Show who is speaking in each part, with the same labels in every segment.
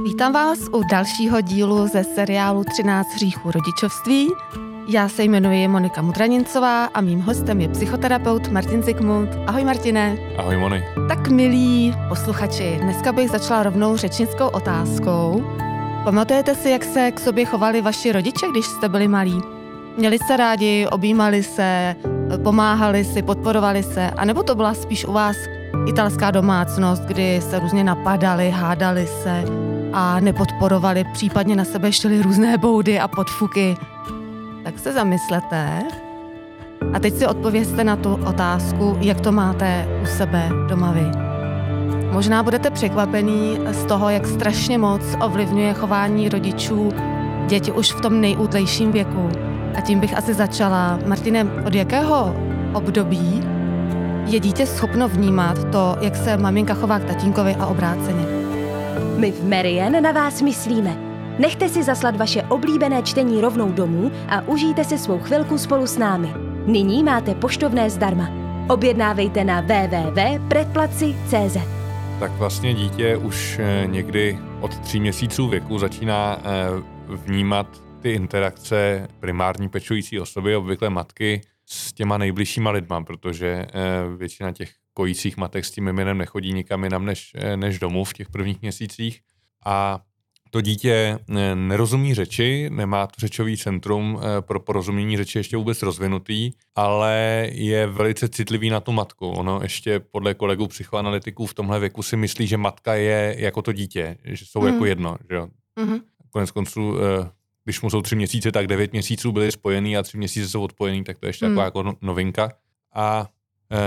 Speaker 1: Vítám vás u dalšího dílu ze seriálu 13 hříchů rodičovství. Já se jmenuji Monika Mudranincová a mým hostem je psychoterapeut Martin Zikmund. Ahoj Martine.
Speaker 2: Ahoj Moni.
Speaker 1: Tak milí posluchači, dneska bych začala rovnou řečnickou otázkou. Pamatujete si, jak se k sobě chovali vaši rodiče, když jste byli malí? Měli se rádi, objímali se, pomáhali si, podporovali se, anebo to byla spíš u vás italská domácnost, kdy se různě napadali, hádali se a nepodporovali, případně na sebe štěli různé boudy a podfuky. Tak se zamyslete a teď si odpovězte na tu otázku, jak to máte u sebe doma vy. Možná budete překvapený z toho, jak strašně moc ovlivňuje chování rodičů děti už v tom nejútlejším věku. A tím bych asi začala. Martine, od jakého období je dítě schopno vnímat to, jak se maminka chová k tatínkovi a obráceně?
Speaker 3: My v Marian na vás myslíme. Nechte si zaslat vaše oblíbené čtení rovnou domů a užijte si svou chvilku spolu s námi. Nyní máte poštovné zdarma. Objednávejte na www.predplaci.cz
Speaker 2: Tak vlastně dítě už eh, někdy od tří měsíců věku začíná eh, vnímat ty interakce primární pečující osoby, obvykle matky, s těma nejbližšíma lidma, protože eh, většina těch kojících matek s tím miminem nechodí nikam jinam než, než domů v těch prvních měsících. A to dítě nerozumí řeči, nemá to řečový centrum pro porozumění řeči ještě vůbec rozvinutý, ale je velice citlivý na tu matku. Ono ještě podle kolegů psychoanalytiků v tomhle věku si myslí, že matka je jako to dítě, že jsou mm. jako jedno. Že jo? Mm-hmm. Konec konců, když mu jsou tři měsíce, tak devět měsíců byly spojený a tři měsíce jsou odpojený, tak to je ještě mm. taková jako novinka. A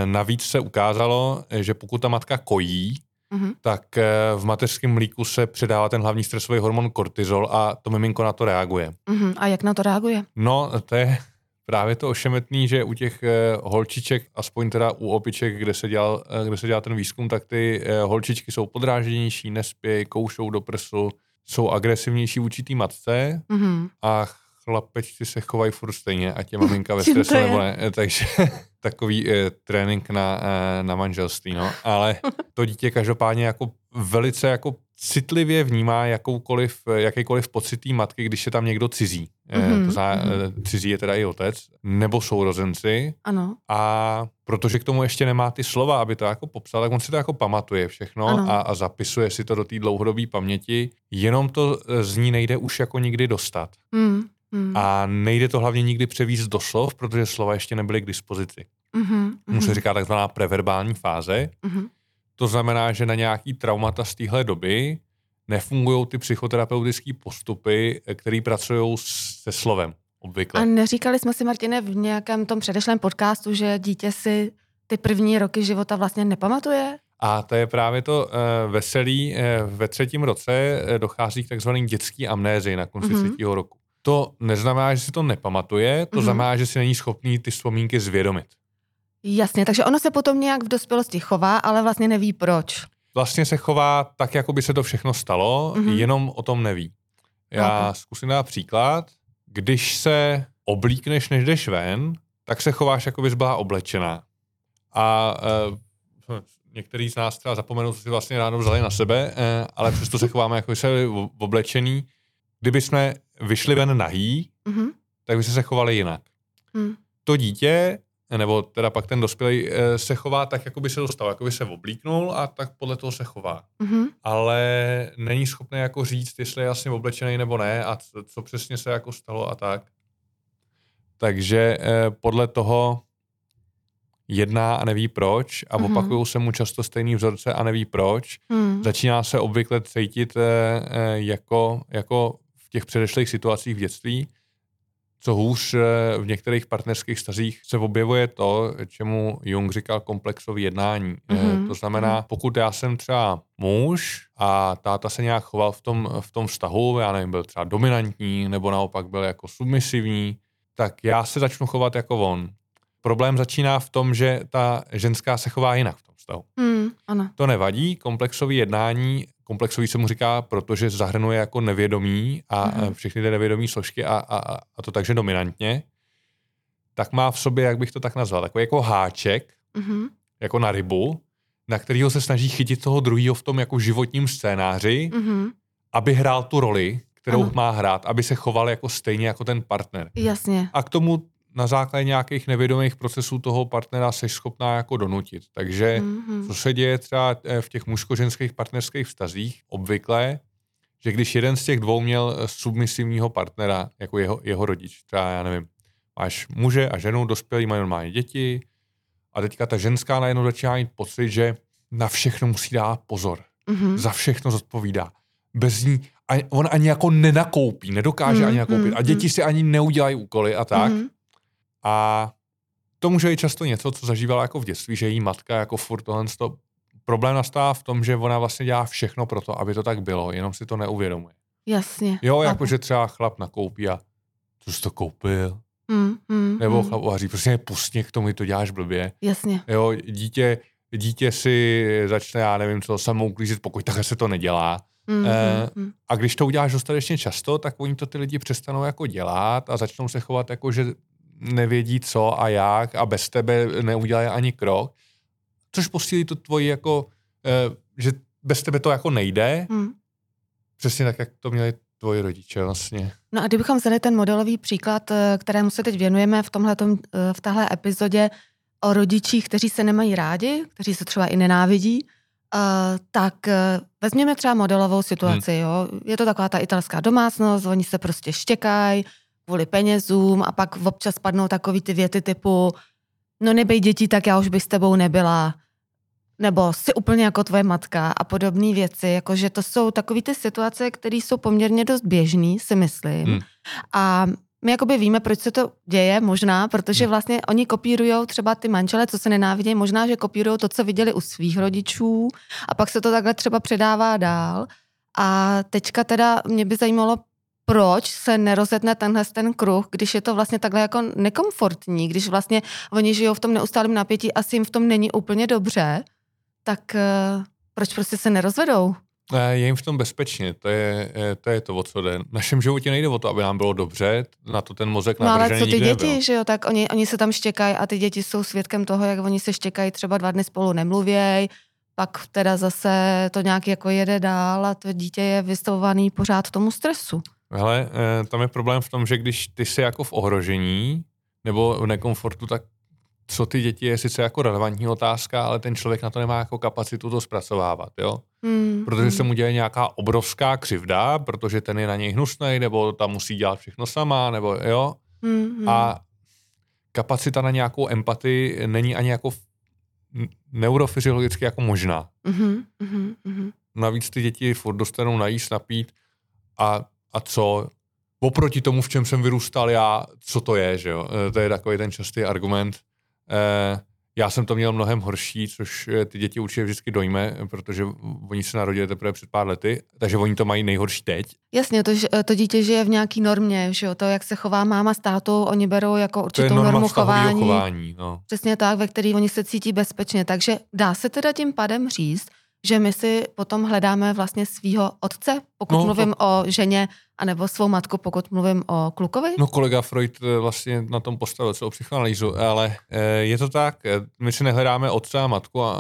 Speaker 2: navíc se ukázalo, že pokud ta matka kojí, mm-hmm. tak eh, v mateřském mlíku se předává ten hlavní stresový hormon kortizol a to miminko na to reaguje.
Speaker 1: Mm-hmm. A jak na to reaguje?
Speaker 2: No, to je právě to ošemetný, že u těch eh, holčiček, aspoň teda u opiček, kde se dělal, eh, kde se dělal ten výzkum, tak ty holčičky jsou podrážděnější, nespějí, koušou do prsu, jsou agresivnější vůči té matce mm-hmm. a chlapečci se chovají furt stejně, ať je maminka ve stresu nebo ne. Takže takový eh, trénink na, eh, na manželství, no. Ale to dítě každopádně jako velice jako citlivě vnímá jakoukoliv, jakýkoliv pocit té matky, když je tam někdo cizí. Mm-hmm. To znamená, mm-hmm. cizí je teda i otec, nebo sourozenci.
Speaker 1: Ano.
Speaker 2: A protože k tomu ještě nemá ty slova, aby to jako popsal, tak on si to jako pamatuje všechno a, a zapisuje si to do té dlouhodobé paměti, jenom to z ní nejde už jako nikdy dostat. Mm. Mm. A nejde to hlavně nikdy převíst do slov, protože slova ještě nebyly k dispozici. Mm-hmm. Mu se říká takzvaná preverbální fáze. Mm-hmm. To znamená, že na nějaký traumata z téhle doby nefungují ty psychoterapeutické postupy, které pracují se slovem obvykle.
Speaker 1: A neříkali jsme si, Martine, v nějakém tom předešlém podcastu, že dítě si ty první roky života vlastně nepamatuje?
Speaker 2: A to je právě to uh, veselý. Uh, ve třetím roce uh, dochází k takzvané dětské amnézi na konci mm-hmm. třetího roku. To neznamená, že si to nepamatuje, to mm-hmm. znamená, že si není schopný ty vzpomínky zvědomit.
Speaker 1: Jasně, takže ono se potom nějak v dospělosti chová, ale vlastně neví proč.
Speaker 2: Vlastně se chová tak, jako by se to všechno stalo, mm-hmm. jenom o tom neví. Já okay. zkusím dát příklad. Když se oblíkneš, než jdeš ven, tak se chováš, jako bys byla oblečená. A uh, některý z nás třeba zapomenou, co si vlastně ráno vzali na sebe, uh, ale přesto se chováme, jako se oblečený. Kdyby jsme vyšli ven nahý, mm-hmm. tak by se chovali jinak. Mm. To dítě nebo teda pak ten dospělý eh, se chová tak, jako by se dostal, jako by se oblíknul a tak podle toho se chová. Mm-hmm. Ale není schopný jako říct, jestli je jasně oblečený nebo ne a co, co přesně se jako stalo a tak. Takže eh, podle toho jedná a neví proč a mm-hmm. opakují se mu často stejný vzorce a neví proč. Mm. Začíná se obvykle cítit eh, jako, jako v těch předešlých situacích v dětství co hůř eh, v některých partnerských stazích se objevuje to, čemu Jung říkal komplexové jednání. Mm-hmm. To znamená, mhm. pokud já jsem třeba muž a táta se nějak choval v tom, v tom vztahu, já nevím, byl třeba dominantní nebo naopak byl jako submisivní, tak já se začnu chovat jako on. Problém začíná v tom, že ta ženská se chová jinak v tom vztahu. Mm, ano. To nevadí, komplexové jednání komplexový se mu říká, protože zahrnuje jako nevědomí a mm-hmm. všechny ty nevědomí složky a, a, a to takže dominantně, tak má v sobě, jak bych to tak nazval, takový jako háček, mm-hmm. jako na rybu, na kterého se snaží chytit toho druhého v tom jako životním scénáři mm-hmm. aby hrál tu roli, kterou
Speaker 1: Ano.
Speaker 2: má hrát, aby se choval jako stejně jako ten partner.
Speaker 1: Jasně.
Speaker 2: A k tomu na základě nějakých nevědomých procesů toho partnera jsi schopná jako donutit. Takže
Speaker 1: Mhm.
Speaker 2: co se děje třeba eh, v těch mužsko-ženských partnerských vztazích obvykle, že když jeden z těch dvou měl eh, submisivního partnera, jako jeho, jeho rodič, třeba já nevím, máš muže a ženu, dospělí mají normálně děti a teďka ta ženská najednou začíná mít pocit, že na všechno musí dát pozor.
Speaker 1: Mhm.
Speaker 2: Za všechno zodpovídá. Bez ní ani, on ani jako nenakoupí, nedokáže
Speaker 1: Mm,
Speaker 2: ani nakoupit. A děti si ani neudělají úkoly a tak.
Speaker 1: Mhm.
Speaker 2: A to může být často něco, co zažívala jako v dětství, že její matka jako furt tohle to problém nastává v tom, že ona vlastně dělá všechno pro to, aby to tak bylo, jenom si to neuvědomuje.
Speaker 1: Jasně.
Speaker 2: Jo, jako že třeba chlap nakoupí a co jsi to koupil?
Speaker 1: Mm, mm,
Speaker 2: Nebo
Speaker 1: mm.
Speaker 2: chlap uvaří, prostě mě pustně k tomu, to děláš blbě.
Speaker 1: Jasně.
Speaker 2: Jo, dítě, dítě si začne, já nevím co, samou uklízet, pokud takhle se to nedělá.
Speaker 1: Mm, mm, mm.
Speaker 2: A když to uděláš dostatečně často, tak oni to ty lidi přestanou jako dělat a začnou se chovat jako, že nevědí co a jak a bez tebe neudělají ani krok. Což posílí to tvoji jako, eh, že bez tebe to jako nejde,
Speaker 1: Mm.
Speaker 2: přesně tak, jak to měli tvoji rodiče vlastně.
Speaker 1: No a kdybychom vzali ten modelový příklad, eh, kterému se teď věnujeme v, tomhletom, eh, v téhle epizodě o rodičích, kteří se nemají rádi, kteří se třeba i nenávidí, eh, tak eh, vezměme třeba modelovou situaci.
Speaker 2: Hmm.
Speaker 1: Jo? Je to taková ta italská domácnost, oni se prostě štěkají kvůli penězům a pak občas padnou takový ty věty typu no nebej dětí, tak já už bych s tebou nebyla nebo jsi úplně jako tvoje matka a podobné věci, jakože to jsou takové ty situace, které jsou poměrně dost běžný, si myslím.
Speaker 2: Hmm.
Speaker 1: A my jakoby víme, proč se to děje, možná, protože
Speaker 2: Hmm.
Speaker 1: vlastně oni kopírují třeba ty manžele, co se nenávidí, možná, že kopírují to, co viděli u svých rodičů a pak se to takhle třeba předává dál. A teďka teda mě by zajímalo, proč se nerozetne tenhle ten kruh, když je to vlastně takhle jako nekomfortní, když vlastně oni žijou v tom neustálém napětí, asi jim v tom není úplně dobře, tak eh, proč prostě se nerozvedou?
Speaker 2: Eh, Je jim v tom bezpečně, to je, eh, to je to, o co jde. V našem životě nejde o to, aby nám bylo dobře, na to ten mozek
Speaker 1: No ale co ty děti,
Speaker 2: nebyl.
Speaker 1: že jo, tak oni, oni se tam štěkají a ty děti jsou svědkem toho, jak oni se štěkají, třeba dva dny spolu nemluvěj, pak teda zase to nějak jako jede dál a to dítě je vystavovaný pořád tomu stresu.
Speaker 2: Hele, eh, tam je problém v tom, že když ty jsi jako v ohrožení nebo v nekomfortu, tak co ty děti je sice jako relevantní otázka, ale ten člověk na to nemá jako kapacitu to zpracovávat, jo?
Speaker 1: Hmm,
Speaker 2: Protože se mu děje nějaká obrovská křivda, protože ten je na něj hnusný, nebo tam musí dělat všechno sama, nebo jo?
Speaker 1: hmm, hmm.
Speaker 2: A kapacita na nějakou empatii není ani jako neurofyziologicky jako možná.
Speaker 1: Mhm, mhm, mhm.
Speaker 2: Navíc ty děti furt dostanou najíst, napít a, a co? Oproti tomu, v čem jsem vyrůstal já, co to je, že jo? Eh, To je takový ten častý argument. Eh, já jsem to měl mnohem horší, což eh, ty děti určitě vždycky dojme, protože oni se narodili teprve před pár lety, takže oni to mají nejhorší teď.
Speaker 1: Jasně, to, že- to dítě žije v nějaký normě, že jo, to, jak se chová máma s tátou, oni berou jako
Speaker 2: To je
Speaker 1: určitou
Speaker 2: norma
Speaker 1: normu chování.
Speaker 2: chování. No.
Speaker 1: Přesně tak, ve který oni se cítí bezpečně. Takže dá se teda tím pádem říct, že my si potom hledáme vlastně svýho otce, pokud
Speaker 2: No,
Speaker 1: no,
Speaker 2: to-
Speaker 1: mluvím o ženě, anebo svou matku, pokud mluvím o klukovi?
Speaker 2: No kolega Freud eh, vlastně na tom postavil celou psychoanalýzu, ale eh, je to tak, eh, my si nehledáme otce a matku, a,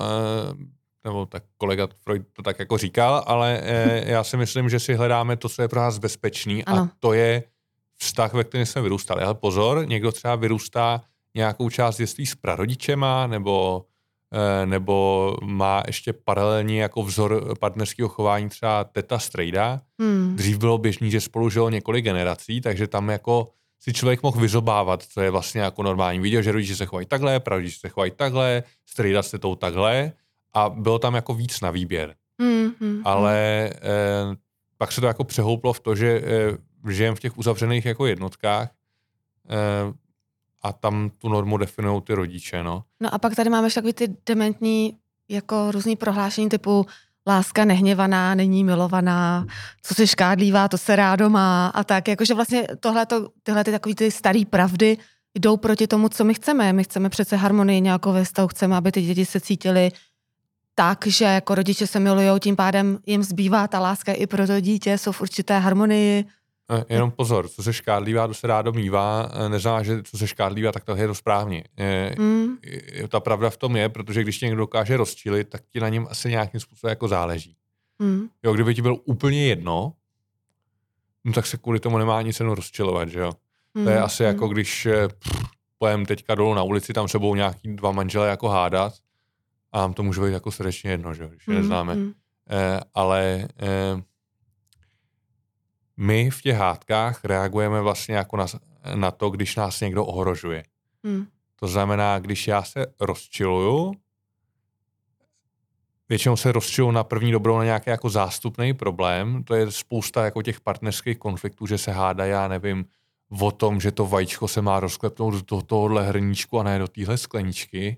Speaker 2: nebo tak kolega Freud to tak jako říkal, ale já si myslím, že si hledáme to, co je pro nás bezpečný a
Speaker 1: Ano.
Speaker 2: to je vztah, ve kterém jsme vyrůstali. Ale pozor, někdo třeba vyrůstá nějakou část dětství s prarodičema, nebo nebo má ještě paralelní jako vzor partnerského chování třeba teta strejda,
Speaker 1: Hmm.
Speaker 2: Dřív bylo běžný, že spolu žilo několik generací, takže tam jako si člověk mohl vyzobávat, co je vlastně jako normální. Viděl, že rodiče se chovají takhle, prarodiče se chovají takhle, strejda se tou takhle a bylo tam jako víc na výběr.
Speaker 1: Hmm, hmm,
Speaker 2: Ale eh, pak se to jako přehouplo v to, že eh, žijeme v těch uzavřených jako jednotkách eh, a tam tu normu definují ty rodiče, no.
Speaker 1: No a pak tady máme takový ty dementní jako různý prohlášení typu láska nehněvaná, není milovaná, co se škádlívá, to se rádo má a tak. Jakože vlastně tohleto, tyhle ty takový ty staré pravdy jdou proti tomu, co my chceme. My chceme přece harmonii nějakou ve vztahu, chceme, aby ty děti se cítily tak, že jako rodiče se milují, tím pádem jim zbývá ta láska i pro to dítě, jsou v určité harmonii.
Speaker 2: Eh, Jenom pozor, co se škádlívá, to se rádo mívá, eh, neznamená, že co se škádlívá, tak to je to správně. Eh, je- ta pravda v tom je, protože když tě někdo dokáže rozčilit, tak ti na něm asi nějakým způsobem jako záleží.
Speaker 1: Hmm.
Speaker 2: Jo, kdyby ti bylo úplně jedno, no tak se kvůli tomu nemá ani cenu rozčilovat, že jo. Mm. To je asi mm. jako když pojem teďka dolů na ulici, tam se budou nějaký dva manžele jako hádat a nám to může být jako srdečně jedno, že jo, když mm. neznáme. Mm. Eh, ale eh, my v těch hádkách reagujeme vlastně jako na, na to, když nás někdo ohrožuje. Mm. To znamená, když já se rozčiluju, většinou se rozčiluju na první dobrou na nějaký jako zástupný problém, to je spousta jako těch partnerských konfliktů, že se hádá, já nevím, o tom, že to vajíčko se má rozklepnout do tohohle hrníčku a ne do téhle skleničky,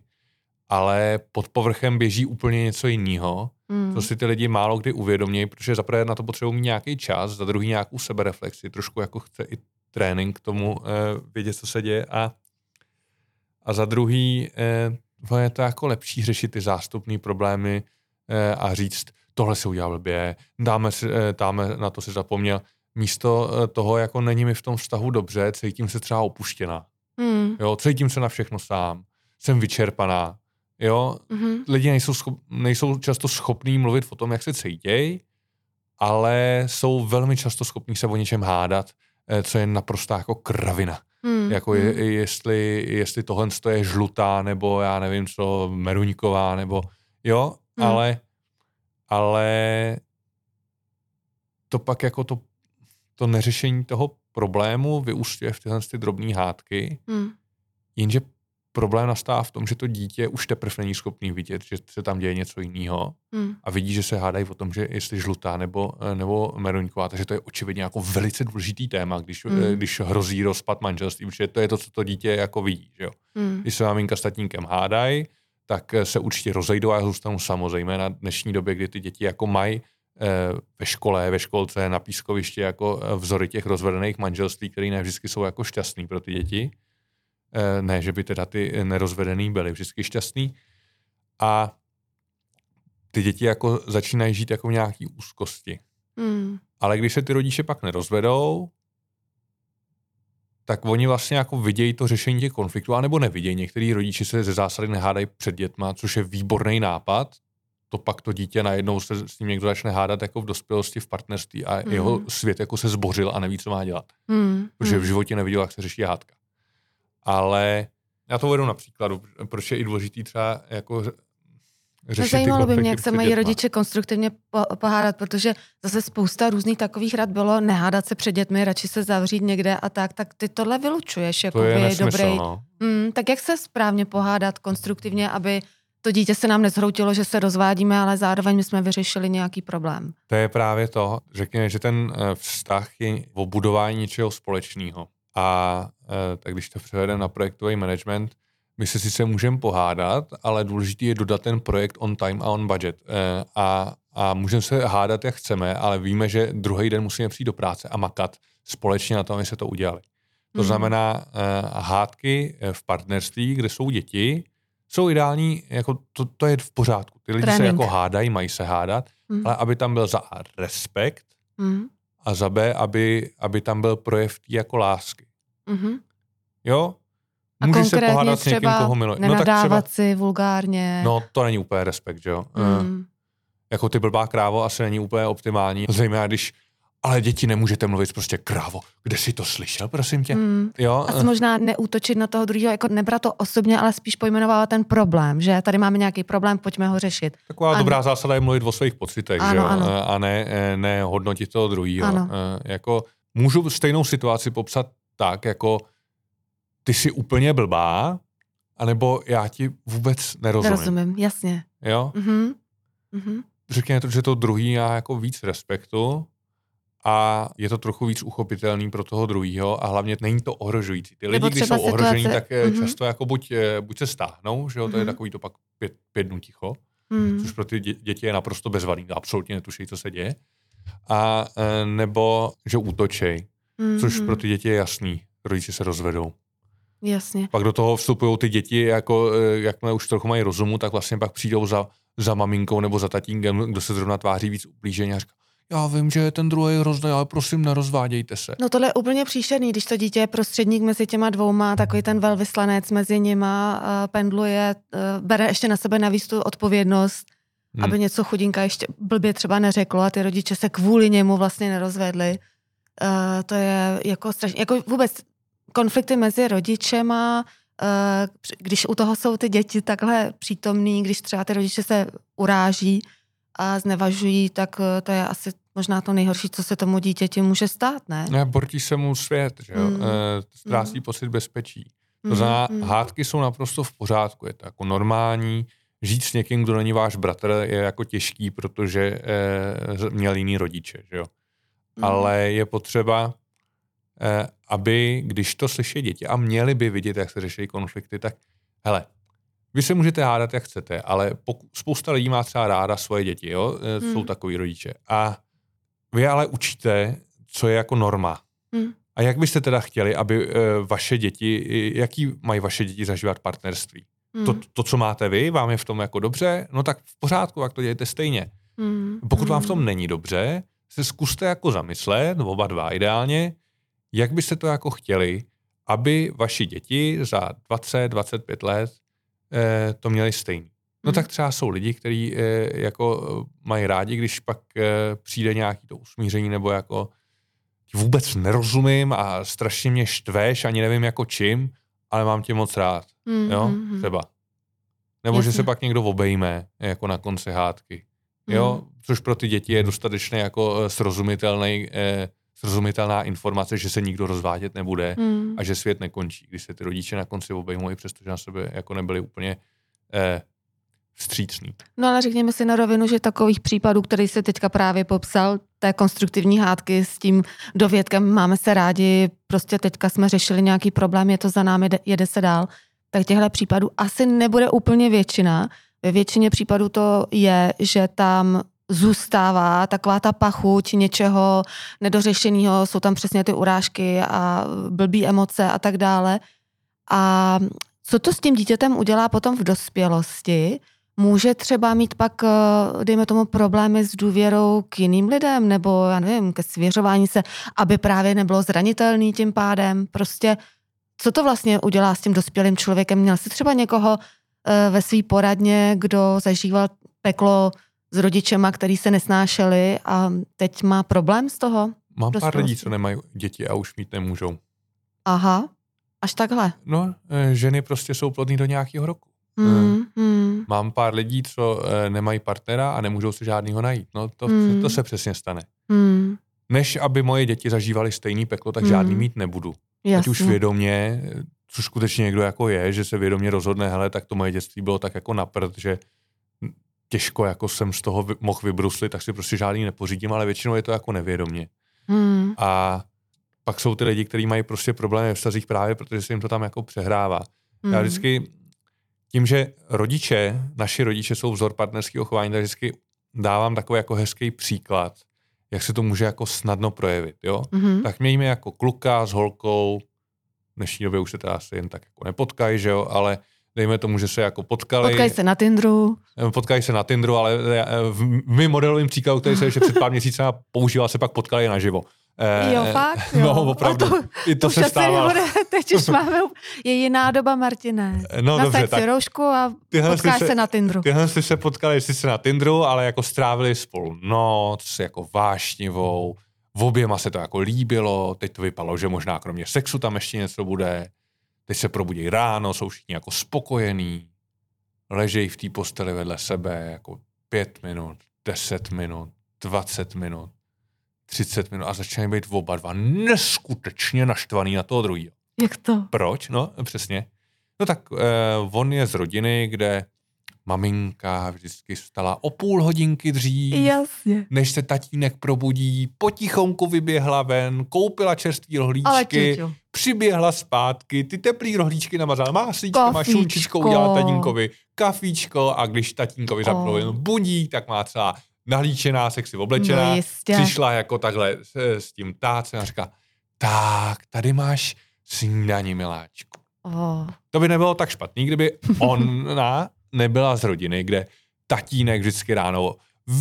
Speaker 2: ale pod povrchem běží úplně něco jiného, mm. co si ty lidi málo kdy uvědomějí, protože zaprvé na to potřebují mít nějaký čas, za druhý nějakou sebereflexi, trošku jako chce i trénink k tomu eh, vědět, co se děje a, a za druhý eh, je to jako lepší řešit ty zástupné problémy eh, a říct, tohle se udělal blbě, dáme, si, eh, dáme na to si zapomněl, místo eh, toho, jako není mi v tom vztahu dobře, cítím se třeba opuštěná. Mm. Jo, cítím se na všechno sám, jsem vyčerpaná. Jo, mm-hmm. lidi nejsou, schop, nejsou často schopní mluvit o tom, jak se cítějí, ale jsou velmi často schopní se o něčem hádat, eh, co je naprostá jako kravina. Mm. Jako je, mm. jestli, jestli tohle je žlutá, nebo já nevím co, meruňková, nebo jo, mm. ale ale to pak jako to to neřešení toho problému vyústňuje v tyhle ty drobné hádky, hmm. jenže problém nastává v tom, že to dítě už teprve není schopný vidět, že se tam děje něco jiného hmm. a vidí, že se hádají o tom, že jestli žlutá nebo, nebo meruňková, takže to je očividně jako velice důležitý téma, když, hmm. když hrozí rozpad manželství, protože to je to, co to dítě jako vidí. Že jo? Hmm. Když se maminka s tatínkem hádají, tak se určitě rozejdou a zůstanou samozřejmě na dnešní době, kdy ty děti jako mají Eh, ve škole, ve školce, na pískovišti jako eh, vzory těch rozvedených manželství, které ne vždycky jsou jako šťastný pro ty děti. Eh, ne, že by teda ty nerozvedený byly vždycky šťastný. A ty děti jako začínají žít jako v nějaký úzkosti. Mm. Ale když se ty rodiče pak nerozvedou, tak oni vlastně jako vidějí to řešení těch konfliktů, anebo nevidějí. Některý rodiče se ze zásady nehádají před dětma, což je výborný nápad, to pak to dítě najednou se s ním někdo začne hádat jako v dospělosti, v partnerství a mm. jeho svět jako se zbořil a neví, co má dělat. Mm. Protože v hmm. životě neviděl, jak se řeší hádka. Ale já to vedu na příkladu, proč je i důležitý třeba jako řešit
Speaker 1: Zajímalo by mě, jak se mají dětma. rodiče konstruktivně pohádat, protože zase spousta různých takových rad bylo nehádat se před dětmi, radši se zavřít někde a tak, tak ty tohle vylučuješ jako to je nesmysl, dobrý. No. Mm, tak jak se správně pohádat konstruktivně, aby to dítě se nám nezhroutilo, že se rozvádíme, ale zároveň my jsme vyřešili nějaký problém.
Speaker 2: To je právě to, řekněme, že ten eh, vztah je o budování něčeho společného. A eh, tak když to převedeme na projektový management, my se sice můžeme pohádat, ale důležité je dodat ten projekt on time a on budget. Eh, a, a můžeme se hádat, jak chceme, ale víme, že druhý den musíme přijít do práce a makat společně na tom, aby se to udělali. To hmm. znamená hádky v partnerství, kde jsou děti, jsou ideální, jako to, to je v pořádku. Ty lidi Trénink. se jako hádají, mají se hádat, mm. ale aby tam byl za A respekt mm. a za B, aby, aby tam byl projev jako lásky. Mm-hmm. Jo?
Speaker 1: A Můžeš se pohádat s někým, koho miluje. No, tak třeba, si vulgárně.
Speaker 2: No to není úplně respekt, že jo? Mm. Uh, jako ty blbá krávo asi není úplně optimální, zejména když ale děti nemůžete mluvit prostě krávo. Kde jsi to slyšel, prosím tě? Mm.
Speaker 1: Jo? A možná neútočit na toho druhého, jako nebrat to osobně, ale spíš pojmenovávat ten problém, že tady máme nějaký problém, pojďme ho řešit.
Speaker 2: Taková a dobrá zásada je mluvit o svých pocitech, ano, že jo? Ano. a ne, ne hodnotit toho druhého. Ano. Jako, můžu stejnou situaci popsat tak, jako ty jsi úplně blbá, anebo já ti vůbec nerozumím.
Speaker 1: Nerozumím, jasně.
Speaker 2: Jo? Mm-hmm. Mm-hmm. Řekněme, že to druhý já jako víc respektu, a je to trochu víc uchopitelný pro toho druhého a hlavně není to ohrožující. Ty lidi, když jsou ohrožení, situace... tak mm-hmm. často jako buď, eh, buď se stáhnou, že jo, to mm-hmm. je mhm. takový to pak pět, pět dnů ticho, mm-hmm. což pro ty děti je naprosto bezvadný, absolutně netuší, co se děje. A eh, nebo, že útočej, mm-hmm. což pro ty děti je jasný, rodiče se rozvedou.
Speaker 1: Jasně.
Speaker 2: Pak do toho vstupují ty děti, jako, jakmile už trochu mají rozumu, tak vlastně pak přijdou za, za maminkou nebo za tatínkem, kdo se zrovna tváří víc ublíženě a říká, já vím, že je ten druhý hrozný, ale prosím, nerozvádějte se.
Speaker 1: No tohle je úplně příšerný, když to dítě je prostředník mezi těma dvouma, takový ten velvyslanec mezi nima, pendluje, uh, bere ještě na sebe navíc tu odpovědnost, hmm. aby něco chudinka ještě blbě třeba neřeklo a ty rodiče se kvůli němu vlastně nerozvedli. Uh, to je jako strašně, jako vůbec konflikty mezi rodičema, uh, když u toho jsou ty děti takhle přítomný, když třeba ty rodiče se uráží a znevažují, tak uh, to je asi možná to nejhorší, co se tomu dítěti může stát, ne?
Speaker 2: Ne, bortí se mu svět, že jo? Mm. Ztrácí mm. pocit bezpečí. To znamená, mm. hádky jsou naprosto v pořádku, je to jako normální, žít s někým, kdo není váš bratr, je jako těžký, protože eh, měl jiný rodiče, že jo. Mm. Ale je potřeba, eh, aby, když to slyší děti a měli by vidět, jak se řeší konflikty, tak hele, vy se můžete hádat, jak chcete, ale pokud, spousta lidí má třeba ráda svoje děti, jo, eh, mm. jsou takový rodiče. A vy ale učíte, co je jako norma. Mm. A jak byste teda chtěli, aby uh, vaše děti, jaký mají vaše děti zažívat partnerství? Mm. To, to, co máte vy, vám je v tom jako dobře, no tak v pořádku, jak to dějete stejně. Mm. Pokud vám v tom hmm. není dobře, se zkuste jako zamyslet, oba dva ideálně, jak byste to jako chtěli, aby vaši děti za 20-25 let eh, to měli stejný. No mm. tak třeba jsou lidi, kteří eh, jako mají rádi, když pak eh, přijde nějaký to usmíření nebo jako vůbec nerozumím a strašně mě štveš, ani nevím jako čím, ale mám tě moc rád. Mm, jo, mm, třeba. Nebo Jasně. že se pak někdo obejme, jako na konci hádky. Jo, mm. což pro ty děti je dostatečně jako eh, srozumitelný, eh, srozumitelná informace, že se nikdo rozvádět nebude mm. a že svět nekončí, když se ty rodiče na konci obejmou, i přestože na sebe jako nebyli úplně eh, vstřícný.
Speaker 1: No ale řekněme si na rovinu, že takových případů, který se teďka právě popsal, té konstruktivní hádky s tím dovědkem máme se rádi, prostě teďka jsme řešili nějaký problém, je to za námi, jede se dál, tak těchto případů asi nebude úplně většina. Ve většině případů to je, že tam zůstává taková ta pachuť něčeho nedořešeného, jsou tam přesně ty urážky a blbý emoce a tak dále. A co to s tím dítětem udělá potom v dospělosti, může třeba mít pak, eh, dejme tomu, problémy s důvěrou k jiným lidem, nebo já nevím, ke svěřování se, aby právě nebylo zranitelný tím pádem. Prostě, co to vlastně udělá s tím dospělým člověkem? Měl jsi třeba někoho ve své poradně, kdo zažíval peklo s rodičema, který se nesnášeli a teď má problém z toho?
Speaker 2: Mám pár lidí, co nemají děti a už mít nemůžou.
Speaker 1: Aha, až takhle.
Speaker 2: No, eh, ženy prostě jsou plodný do nějakého roku. Mm, mm. Mám pár lidí, co nemají partnera a nemůžou si žádného najít. No to, mm. to se přesně stane. Mm. Než aby moje děti zažívaly stejný peklo, tak mm. žádný mít nebudu. Jasně. Ať už vědomě, což skutečně někdo jako je, že se vědomě rozhodne, hele, tak to moje dětství bylo tak jako naprt, že těžko jako jsem z toho mohl vybruslit, tak si prostě žádný nepořídím, ale většinou je to jako nevědomě. Mm. A pak jsou ty lidi, kteří mají prostě problémy v vztazích právě, protože se jim to tam jako přehrává. Mm. Já vždycky tím, že rodiče, naši rodiče jsou vzor partnerského chování, tak vždycky dávám takový jako hezký příklad, jak se to může jako snadno projevit, jo? Mm-hmm. Tak mějme jako kluka s holkou, dnešní době už se teda asi jen tak jako nepotkají, že jo, ale dejme tomu, že se jako potkali.
Speaker 1: Potkají se na Tindru.
Speaker 2: Potkají se na Tindru, ale v mým modelovým příkladu, který se ještě před pár měsíci používal, se pak potkali naživo.
Speaker 1: Eh, jo, fakt? Jo.
Speaker 2: No, opravdu. To, I to, to se stávalo.
Speaker 1: Teď už máme, je jiná doba, Martine. No, Nasaď dobře, tak roušku a potkáš se, se na Tindru.
Speaker 2: Tyhle jste se potkali sice na Tindru, ale jako strávili spolu noc, jako vášnivou, v oběma se to jako líbilo, teď to vypadalo, že možná kromě sexu tam ještě něco bude, teď se probudí ráno, jsou všichni jako spokojení, ležejí v té posteli vedle sebe jako pět minut, deset minut, dvacet minut 30 minut a začínají být oba dva neskutečně naštvaný na toho druhého.
Speaker 1: Jak to?
Speaker 2: Proč? No, přesně. No tak eh, on je z rodiny, kde maminka vždycky vstala o půl hodinky dřív,
Speaker 1: Jasně.
Speaker 2: než se tatínek probudí, potichonku vyběhla ven, koupila čerství rohlíčky, přiběhla zpátky, ty teplý rohlíčky namazala máslíčkama, šunčičkou udělala tatínkovi kafíčko a když tatínkovi zapnul oh. budík, tak má třeba nahlíčená, sexy oblečená, no přišla jako takhle s, s tím tácem a říká, tak, tady máš snídaní, miláčku. Oh. To by nebylo tak špatný, kdyby ona nebyla z rodiny, kde tatínek vždycky ráno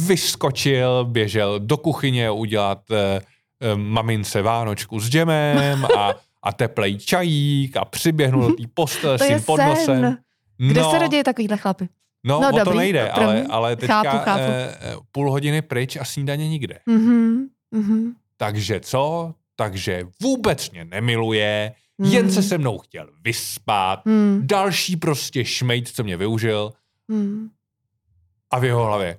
Speaker 2: vyskočil, běžel do kuchyně udělat eh, eh, mamince vánočku s džemem a, a teplej čajík a přiběhnul do té postele s tím podnosem.
Speaker 1: Kde no, se rodí takovýhle chlapy?
Speaker 2: No, no o dobrý, to nejde, ale, ale teďka chápu, chápu. Eh, půl hodiny pryč a snídaně nikde. Mm-hmm, mm-hmm. Takže co? takže vůbec mě nemiluje, hmm. jen se se mnou chtěl vyspat,
Speaker 1: Hmm.
Speaker 2: další prostě šmejt, co mě využil
Speaker 1: Hmm.
Speaker 2: a v jeho hlavě.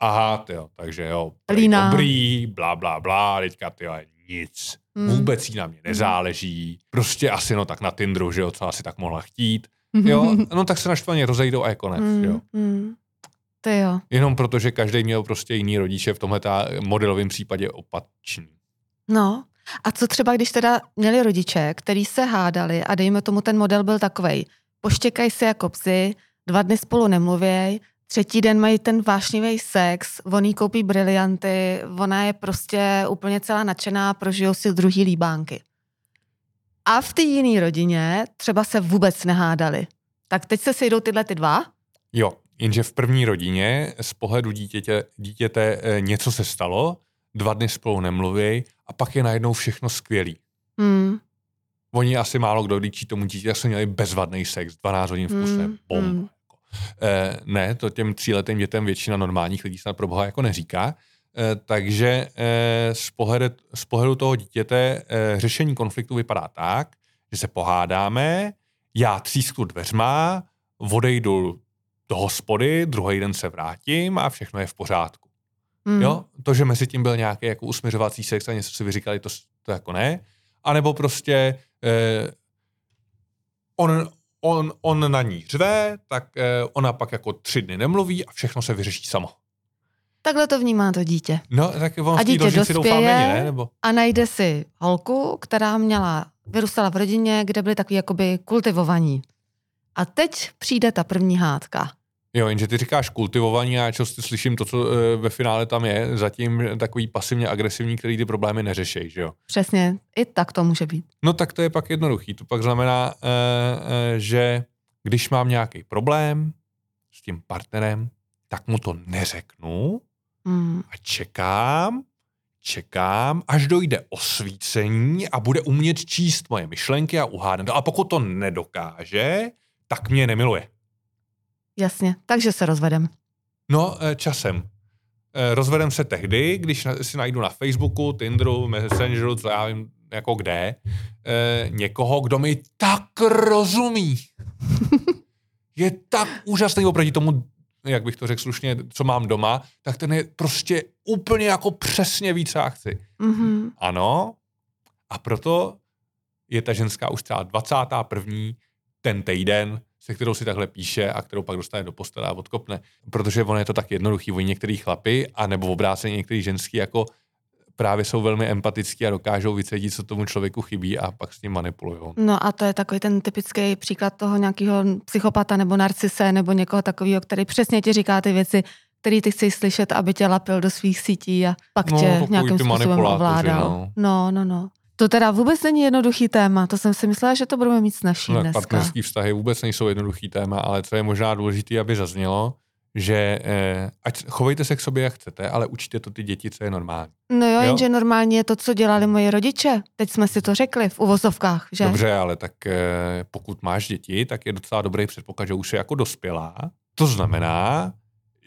Speaker 2: Aha, jo, takže jo,
Speaker 1: Líná.
Speaker 2: dobrý, blá, blá, blá, teďka ty nic.
Speaker 1: Hmm.
Speaker 2: Vůbec jí na mě nezáleží. Prostě asi no tak na Tinderu, že jo, co asi tak mohla chtít. Jo, no tak se naštvaně rozejdou a je konec,
Speaker 1: Hmm.
Speaker 2: jo.
Speaker 1: Hmm. Ty jo.
Speaker 2: Jenom protože každý měl prostě jiný rodiče, v tomhle modelovém případě opačný.
Speaker 1: No, a co třeba, když teda měli rodiče, který se hádali a dejme tomu ten model byl takovej, poštěkají se jako psy, dva dny spolu nemluvěj, třetí den mají ten vášnivý sex, on jí koupí brilianty, ona je prostě úplně celá nadšená, prožijou si druhý líbánky. A v té jiné rodině třeba se vůbec nehádali. Tak teď se sejdou tyhle ty dva,
Speaker 2: Jo, jenže v první rodině z pohledu dítěte, dítěte eh, něco se stalo, dva dny spolu nemluví a pak je najednou všechno skvělý.
Speaker 1: hmm,
Speaker 2: Oni asi málo kdo líčí tomu dítě, jsme měli bezvadný sex, 12 hodin v kuse,
Speaker 1: Hmm,
Speaker 2: bomba.
Speaker 1: hmm.
Speaker 2: Eh, ne, to těm tříletým dětem většina normálních lidí snad pro boha jako neříká. Eh, takže eh, z, pohledu, z pohledu toho dítěte eh, řešení konfliktu vypadá tak, že se pohádáme, já třísknu dveřma, odejdu do hospody, druhý den se vrátím a všechno je v pořádku.
Speaker 1: Hmm.
Speaker 2: Jo? To, že mezi tím byl nějaký jako usměřovací sex a něco si vyříkali, to, to jako ne. A nebo prostě eh, on, on, on na ní řve, tak eh, ona pak jako tři dny nemluví a všechno se vyřeší samo.
Speaker 1: Takhle to vnímá to dítě.
Speaker 2: No, tak on
Speaker 1: A dítě
Speaker 2: ložnici doufám
Speaker 1: dospěje?
Speaker 2: není, ne? Nebo,
Speaker 1: a najde si holku, která měla, vyrůstala v rodině, kde byli takový jakoby kultivovaní. A teď přijde ta první hádka.
Speaker 2: Jo, jenže ty říkáš kultivovaní a já často slyším to, co eh, ve finále tam je, zatím takový pasivně agresivní, který ty problémy neřeší, že jo.
Speaker 1: Přesně, i tak to může být.
Speaker 2: No tak to je pak jednoduchý. To pak znamená, eh, eh, že když mám nějaký problém s tím partnerem, tak mu to neřeknu
Speaker 1: Hmm.
Speaker 2: a čekám, čekám, až dojde osvícení a bude umět číst moje myšlenky a uhádnout. A pokud to nedokáže, tak mě nemiluje.
Speaker 1: Jasně, takže se rozvedem.
Speaker 2: No, eh, časem. Eh, Rozvedem se tehdy, když si najdu na Facebooku, Tinderu, Messengeru, co já vím, jako kde, eh, někoho, kdo mi tak rozumí. Je tak úžasný oproti tomu, jak bych to řekl slušně, co mám doma, tak ten je prostě úplně jako přesně víc, co já chci.
Speaker 1: Mhm.
Speaker 2: Ano, a proto je ta ženská už třeba 21. ten týden, se kterou si takhle píše a kterou pak dostane do postele a odkopne. Protože ono je to tak jednoduchý. Oni některý chlapy, a nebo obráceně některý ženský, jako právě jsou velmi empatický a dokážou vycítit, co tomu člověku chybí a pak s ním manipulují.
Speaker 1: No a to je takový ten typický příklad toho nějakého psychopata nebo narcise nebo někoho takového, který přesně ti říká ty věci, který ty chceš slyšet, aby tě lapil do svých sítí a pak
Speaker 2: No,
Speaker 1: tě nějakým způsobem ovládal.
Speaker 2: no.
Speaker 1: no, no, no. To teda vůbec není jednoduchý téma, to jsem si myslela, že to budeme mít snažší
Speaker 2: No,
Speaker 1: dneska.
Speaker 2: partnerský vztahy vůbec nejsou jednoduchý téma, ale co je možná důležité, aby zaznělo, že eh, ať chovejte se k sobě, jak chcete, ale učíte to ty děti, co je normální.
Speaker 1: No jo,
Speaker 2: Jo.
Speaker 1: jenže normálně je to, co dělali moji rodiče. Teď jsme si to řekli v uvozovkách, že?
Speaker 2: Dobře, ale tak eh, pokud máš děti, tak je docela dobrý předpoklad, že už jsi jako dospělá. To znamená,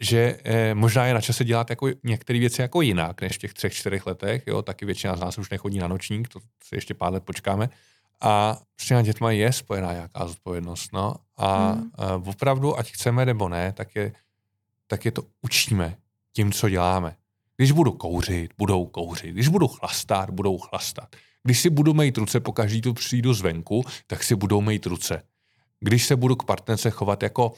Speaker 2: že eh, možná je na čase dělat jako některé věci jako jinak, než v těch třech, čtyřech letech. Jo, taky většina z nás už nechodí na nočník, to si ještě pár let počkáme. A s těma dětma je spojená nějaká zodpovědnost. No. A
Speaker 1: Hmm.
Speaker 2: eh, opravdu, ať chceme nebo ne, tak je, tak je to učíme tím, co děláme. Když budu kouřit, budou kouřit. Když budu chlastat, budou chlastat. Když si budu mít ruce po každý tu přijdu zvenku, tak si budou mít ruce. Když se budu k partnerce chovat jako,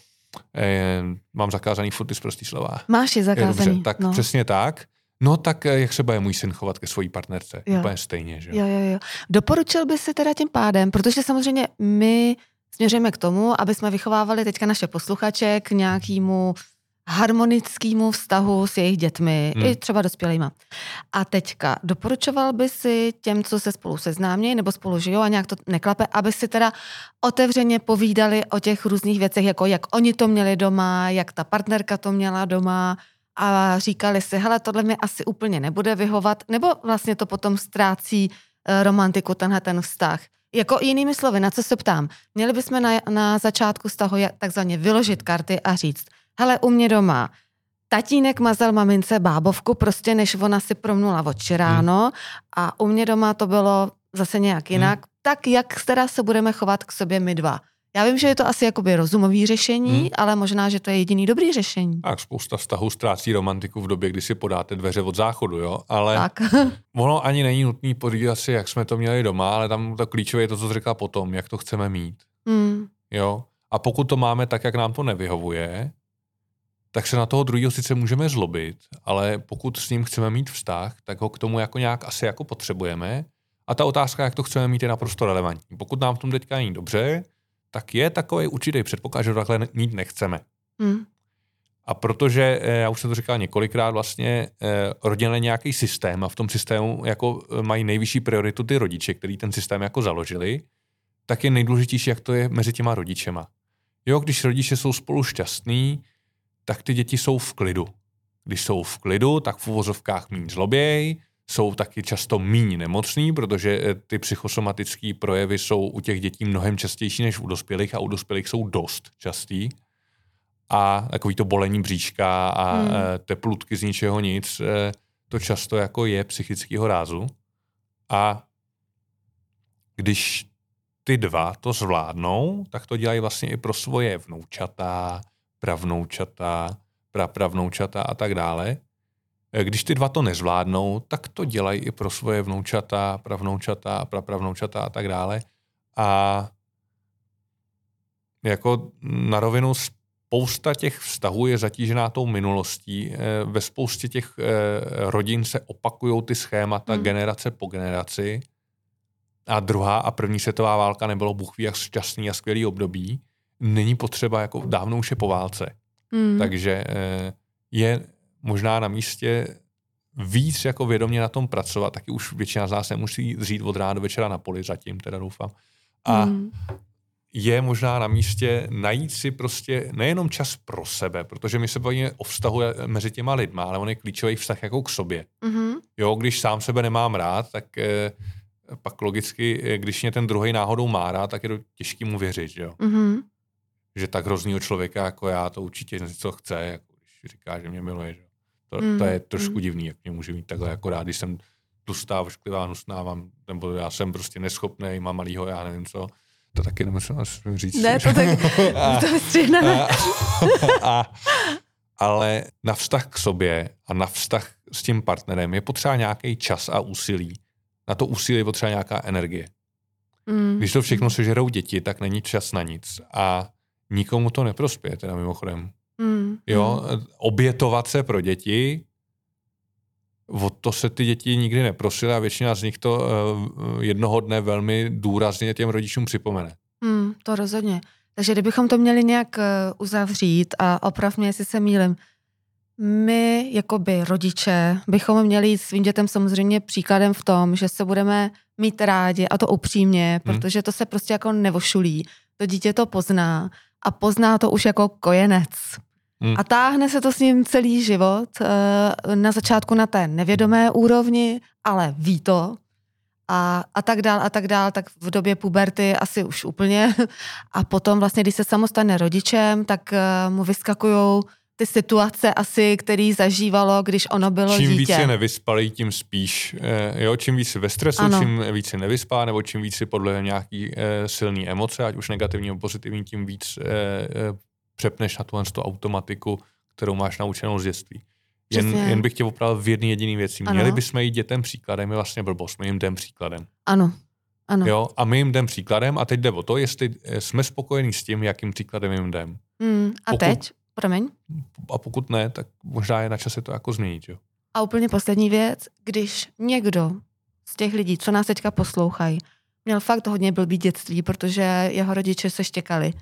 Speaker 2: eh, mám zakázaný furt ty prostý slova.
Speaker 1: Máš je
Speaker 2: Je
Speaker 1: zakázaný.
Speaker 2: dobře, tak
Speaker 1: no.
Speaker 2: přesně tak. No tak eh, jak se bude můj syn chovat ke své partnerce?
Speaker 1: Jo.
Speaker 2: Úplně stejně, že?
Speaker 1: Jo, jo, jo. Doporučil by si teda tím pádem, protože samozřejmě my směřujeme k tomu, aby jsme vychovávali teďka naše posluchače k nějakému harmonickému vztahu s jejich dětmi,
Speaker 2: Hmm.
Speaker 1: i třeba dospělýma. A teďka, doporučoval by si těm, co se spolu seznámějí nebo spolu žijou a nějak to neklape, aby si teda otevřeně povídali o těch různých věcech, jako jak oni to měli doma, jak ta partnerka to měla doma a říkali si, hele, tohle mi asi úplně nebude vyhovat, nebo vlastně to potom ztrácí eh, romantiku, tenhle ten vztah. Jako jinými slovy, na co se ptám, měli bychom na, na začátku vztahu takzvaně vyložit karty a říct, hele, u mě doma tatínek mazal mamince bábovku, prostě než ona si promnula oči ráno hmm. a u mě doma to bylo zase nějak jinak. Hmm. Tak jak teda se budeme chovat k sobě my dva? Já vím, že je to asi jakoby rozumový řešení, hmm. ale možná, že to je jediný dobrý řešení.
Speaker 2: Tak spousta vztahů ztrácí romantiku v době, kdy si podáte dveře od záchodu, jo? Ale
Speaker 1: tak.
Speaker 2: ono ani není nutný podívat si, jak jsme to měli doma, ale tam to klíčové je to, co jsi řekla potom, jak to chceme mít. Hmm. Jo? A pokud to máme tak, jak nám to nevyhovuje, tak se na toho druhého sice můžeme zlobit, ale pokud s ním chceme mít vztah, tak ho k tomu jako nějak asi jako potřebujeme. A ta otázka, jak to chceme mít, je naprosto relevantní. Pokud nám v tom teďka není dobře, tak je takový určitý předpoklad, že to takhle mít nechceme. Hmm. A protože, eh, já už jsem to říkal několikrát, vlastně eh, rodina je nějaký systém a v tom systému jako eh, mají nejvyšší prioritu ty rodiče, který ten systém jako založili, tak je nejdůležitější, jak to je mezi těma rodičema. Jo, když rodiče jsou spolu šťastní, tak ty děti jsou v klidu. Když jsou v klidu, tak v uvozovkách méně zloběj, jsou taky často méně nemocný, protože eh, ty psychosomatické projevy jsou u těch dětí mnohem častější než u dospělých a u dospělých jsou dost častý. A takový to bolení bříška a hmm. Eh, teplutky z ničeho nic, eh, to často jako je psychického rázu. A když ty dva to zvládnou, tak to dělají vlastně i pro svoje vnoučata, pravnoučata, prapravnoučata a tak dále. E, když ty dva to nezvládnou, tak to dělají i pro svoje vnoučata, pravnoučata, prapravnoučata a tak dále. A jako na rovinu spousta těch vztahů je zatížená tou minulostí. E, ve spoustě těch e, rodin se opakují ty schémata hmm. generace po generaci. A druhá a první světová válka nebylo Bůh jak šťastný a skvělý období není potřeba, jako dávno už je po válce. Mm. Takže eh, je možná na místě víc jako vědomě na tom pracovat, taky už většina z nás nemusí zřít od rána do večera na poli, zatím teda doufám. A mm. je možná na místě najít si prostě nejenom čas pro sebe, protože my se bavíme o vztahu mezi těma lidma, ale on je klíčový vztah jako k sobě. Mm-hmm. Jo, když sám sebe nemám rád, tak eh, pak logicky, eh, když mě ten druhý náhodou má rád, tak je to těžký mu věřit, jo. Mm-hmm že tak hroznýho člověka jako já to určitě něco chce, jako když říká, že mě miluje. Že? To, mm. to je trošku mm. divný, jak mě může mít takhle jako rád, když jsem tlustá, ošklivá, nusná, mám, nebo já jsem prostě neschopný, mám malýho, já nevím co. To taky nemůžu říct.
Speaker 1: Ne, to tak, a, to a,
Speaker 2: a, ale na vztah k sobě a na vztah s tím partnerem je potřeba nějaký čas a úsilí. Na to úsilí je potřeba nějaká energie. Mm. Když to všechno sežerou děti, tak není čas na nic. A nikomu to neprospěje, teda mimochodem. Mm. Jo, mm. obětovat se pro děti, o to se ty děti nikdy neprosily a většina z nich to uh, jednoho dne velmi důrazně těm rodičům připomene.
Speaker 1: Mm, to rozhodně. Takže kdybychom to měli nějak uh, uzavřít a opravdu, jestli se mýlim, my, jakoby rodiče, bychom měli jít svým dětem samozřejmě příkladem v tom, že se budeme mít rádi a to upřímně, hmm. protože to se prostě jako nevošulí. To dítě to pozná a pozná to už jako kojenec. Hmm. A táhne se to s ním celý život, eh, na začátku na té nevědomé úrovni, ale ví to, a, a tak dál a tak dál, tak v době puberty asi už úplně. A potom vlastně, když se samostane rodičem, tak uh, mu vyskakují ty situace asi, který zažívalo, když ono bylo
Speaker 2: čím
Speaker 1: dítě.
Speaker 2: Čím víc je nevyspalý, tím spíš. Eh, jo, čím víc ve stresu, ano. čím víc se nevyspá, nebo čím víc si podle nějaký eh, silný emoce, ať už negativní nebo pozitivní, tím víc eh, eh, přepneš na tu, tu automatiku, kterou máš naučenou z dětství. Jen, jen bych tě opravil v jedné jediné věci. Ano. Měli bychom jít dětem příkladem, je vlastně blbost, my jim jdem příkladem.
Speaker 1: Ano. Ano.
Speaker 2: Jo, a my jim jdem příkladem a teď jde o to, jestli jsme spokojení s tím, jakým příkladem jim jdem.
Speaker 1: Mm, a Pokud, teď? Promiň.
Speaker 2: A pokud ne, tak možná je na čase to jako změnit. Jo?
Speaker 1: A úplně poslední věc, když někdo z těch lidí, co nás teďka poslouchají, měl fakt hodně blbý dětství, protože jeho rodiče se štěkali.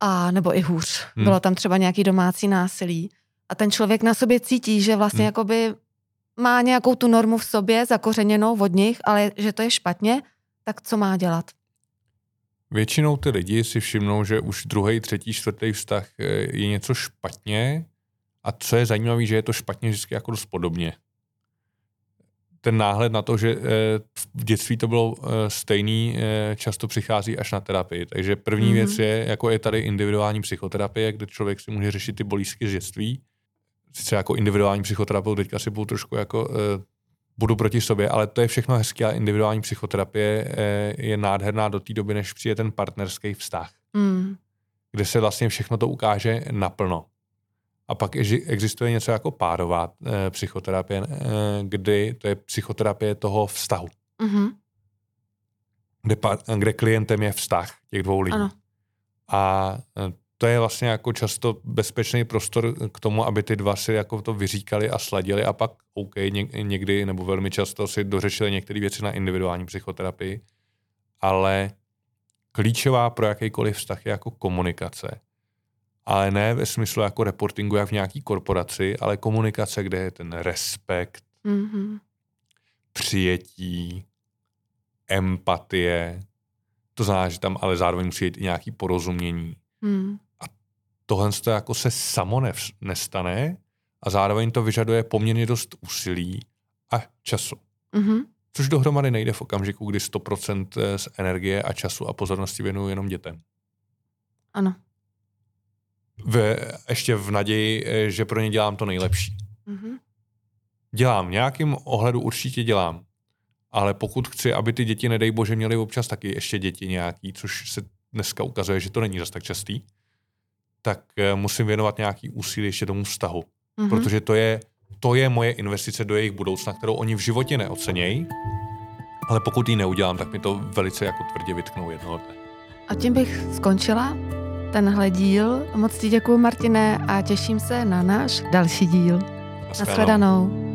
Speaker 1: A nebo i hůř. Hmm. Bylo tam třeba nějaký domácí násilí. A ten člověk na sobě cítí, že vlastně hmm. jakoby má nějakou tu normu v sobě zakořeněnou od nich, ale že to je špatně, tak co má dělat?
Speaker 2: Většinou ty lidi si všimnou, že už druhý, třetí, čtvrtý vztah eh, je něco špatně a co je zajímavé, že je to špatně vždycky jako dost podobně. Ten náhled na to, že eh, v dětství to bylo eh, stejný, často přichází až na terapii. Takže první mm-hmm. věc je, jako je tady individuální psychoterapie, kde člověk si může řešit ty bolízky z dětství. sice jako individuální psychoterapeut, teďka si budu trošku jako budu proti sobě, ale to je všechno hezké a individuální psychoterapie uh, je nádherná do té doby, než přijde ten partnerský vztah, mm. kde se vlastně všechno to ukáže naplno. A pak existuje něco jako párová uh, psychoterapie, uh, kdy to je psychoterapie toho vztahu. Mm-hmm. Kde, kde klientem je vztah těch dvou lidí. Ano. A to je vlastně jako často bezpečný prostor k tomu, aby ty dva si jako to vyříkali a sladili a pak OK, někdy nebo velmi často si dořešili některé věci na individuální psychoterapii, ale klíčová pro jakýkoliv vztah je jako komunikace. Ale ne ve smyslu jako reportingu jak v nějaký korporaci, ale komunikace, kde je ten respekt, mm-hmm. přijetí, empatie, to znamená, že tam ale zároveň musí jít i nějaký porozumění. Mm tohle to jako se samo nestane a zároveň to vyžaduje poměrně dost úsilí a času. Mm-hmm. Což dohromady nejde v okamžiku, kdy 100% eh, z energie a času a pozornosti věnuju jenom dětem.
Speaker 1: Ano.
Speaker 2: V, ještě v naději, eh, že pro ně dělám to nejlepší. Mm-hmm. Dělám, nějakým ohledu určitě dělám. Ale pokud chci, aby ty děti, nedej bože, měly občas taky ještě děti nějaký, což se dneska ukazuje, že to není zase tak častý, tak eh, musím věnovat nějaký úsilí ještě tomu vztahu. Mm-hmm. Protože to je, to je moje investice do jejich budoucna, kterou oni v životě neocenějí, ale pokud ji neudělám, tak mi to velice jako tvrdě vytknou jednoho dne.
Speaker 1: A tím bych skončila tenhle díl. Moc ti děkuji, Martine, a těším se na náš další díl. Naschledanou.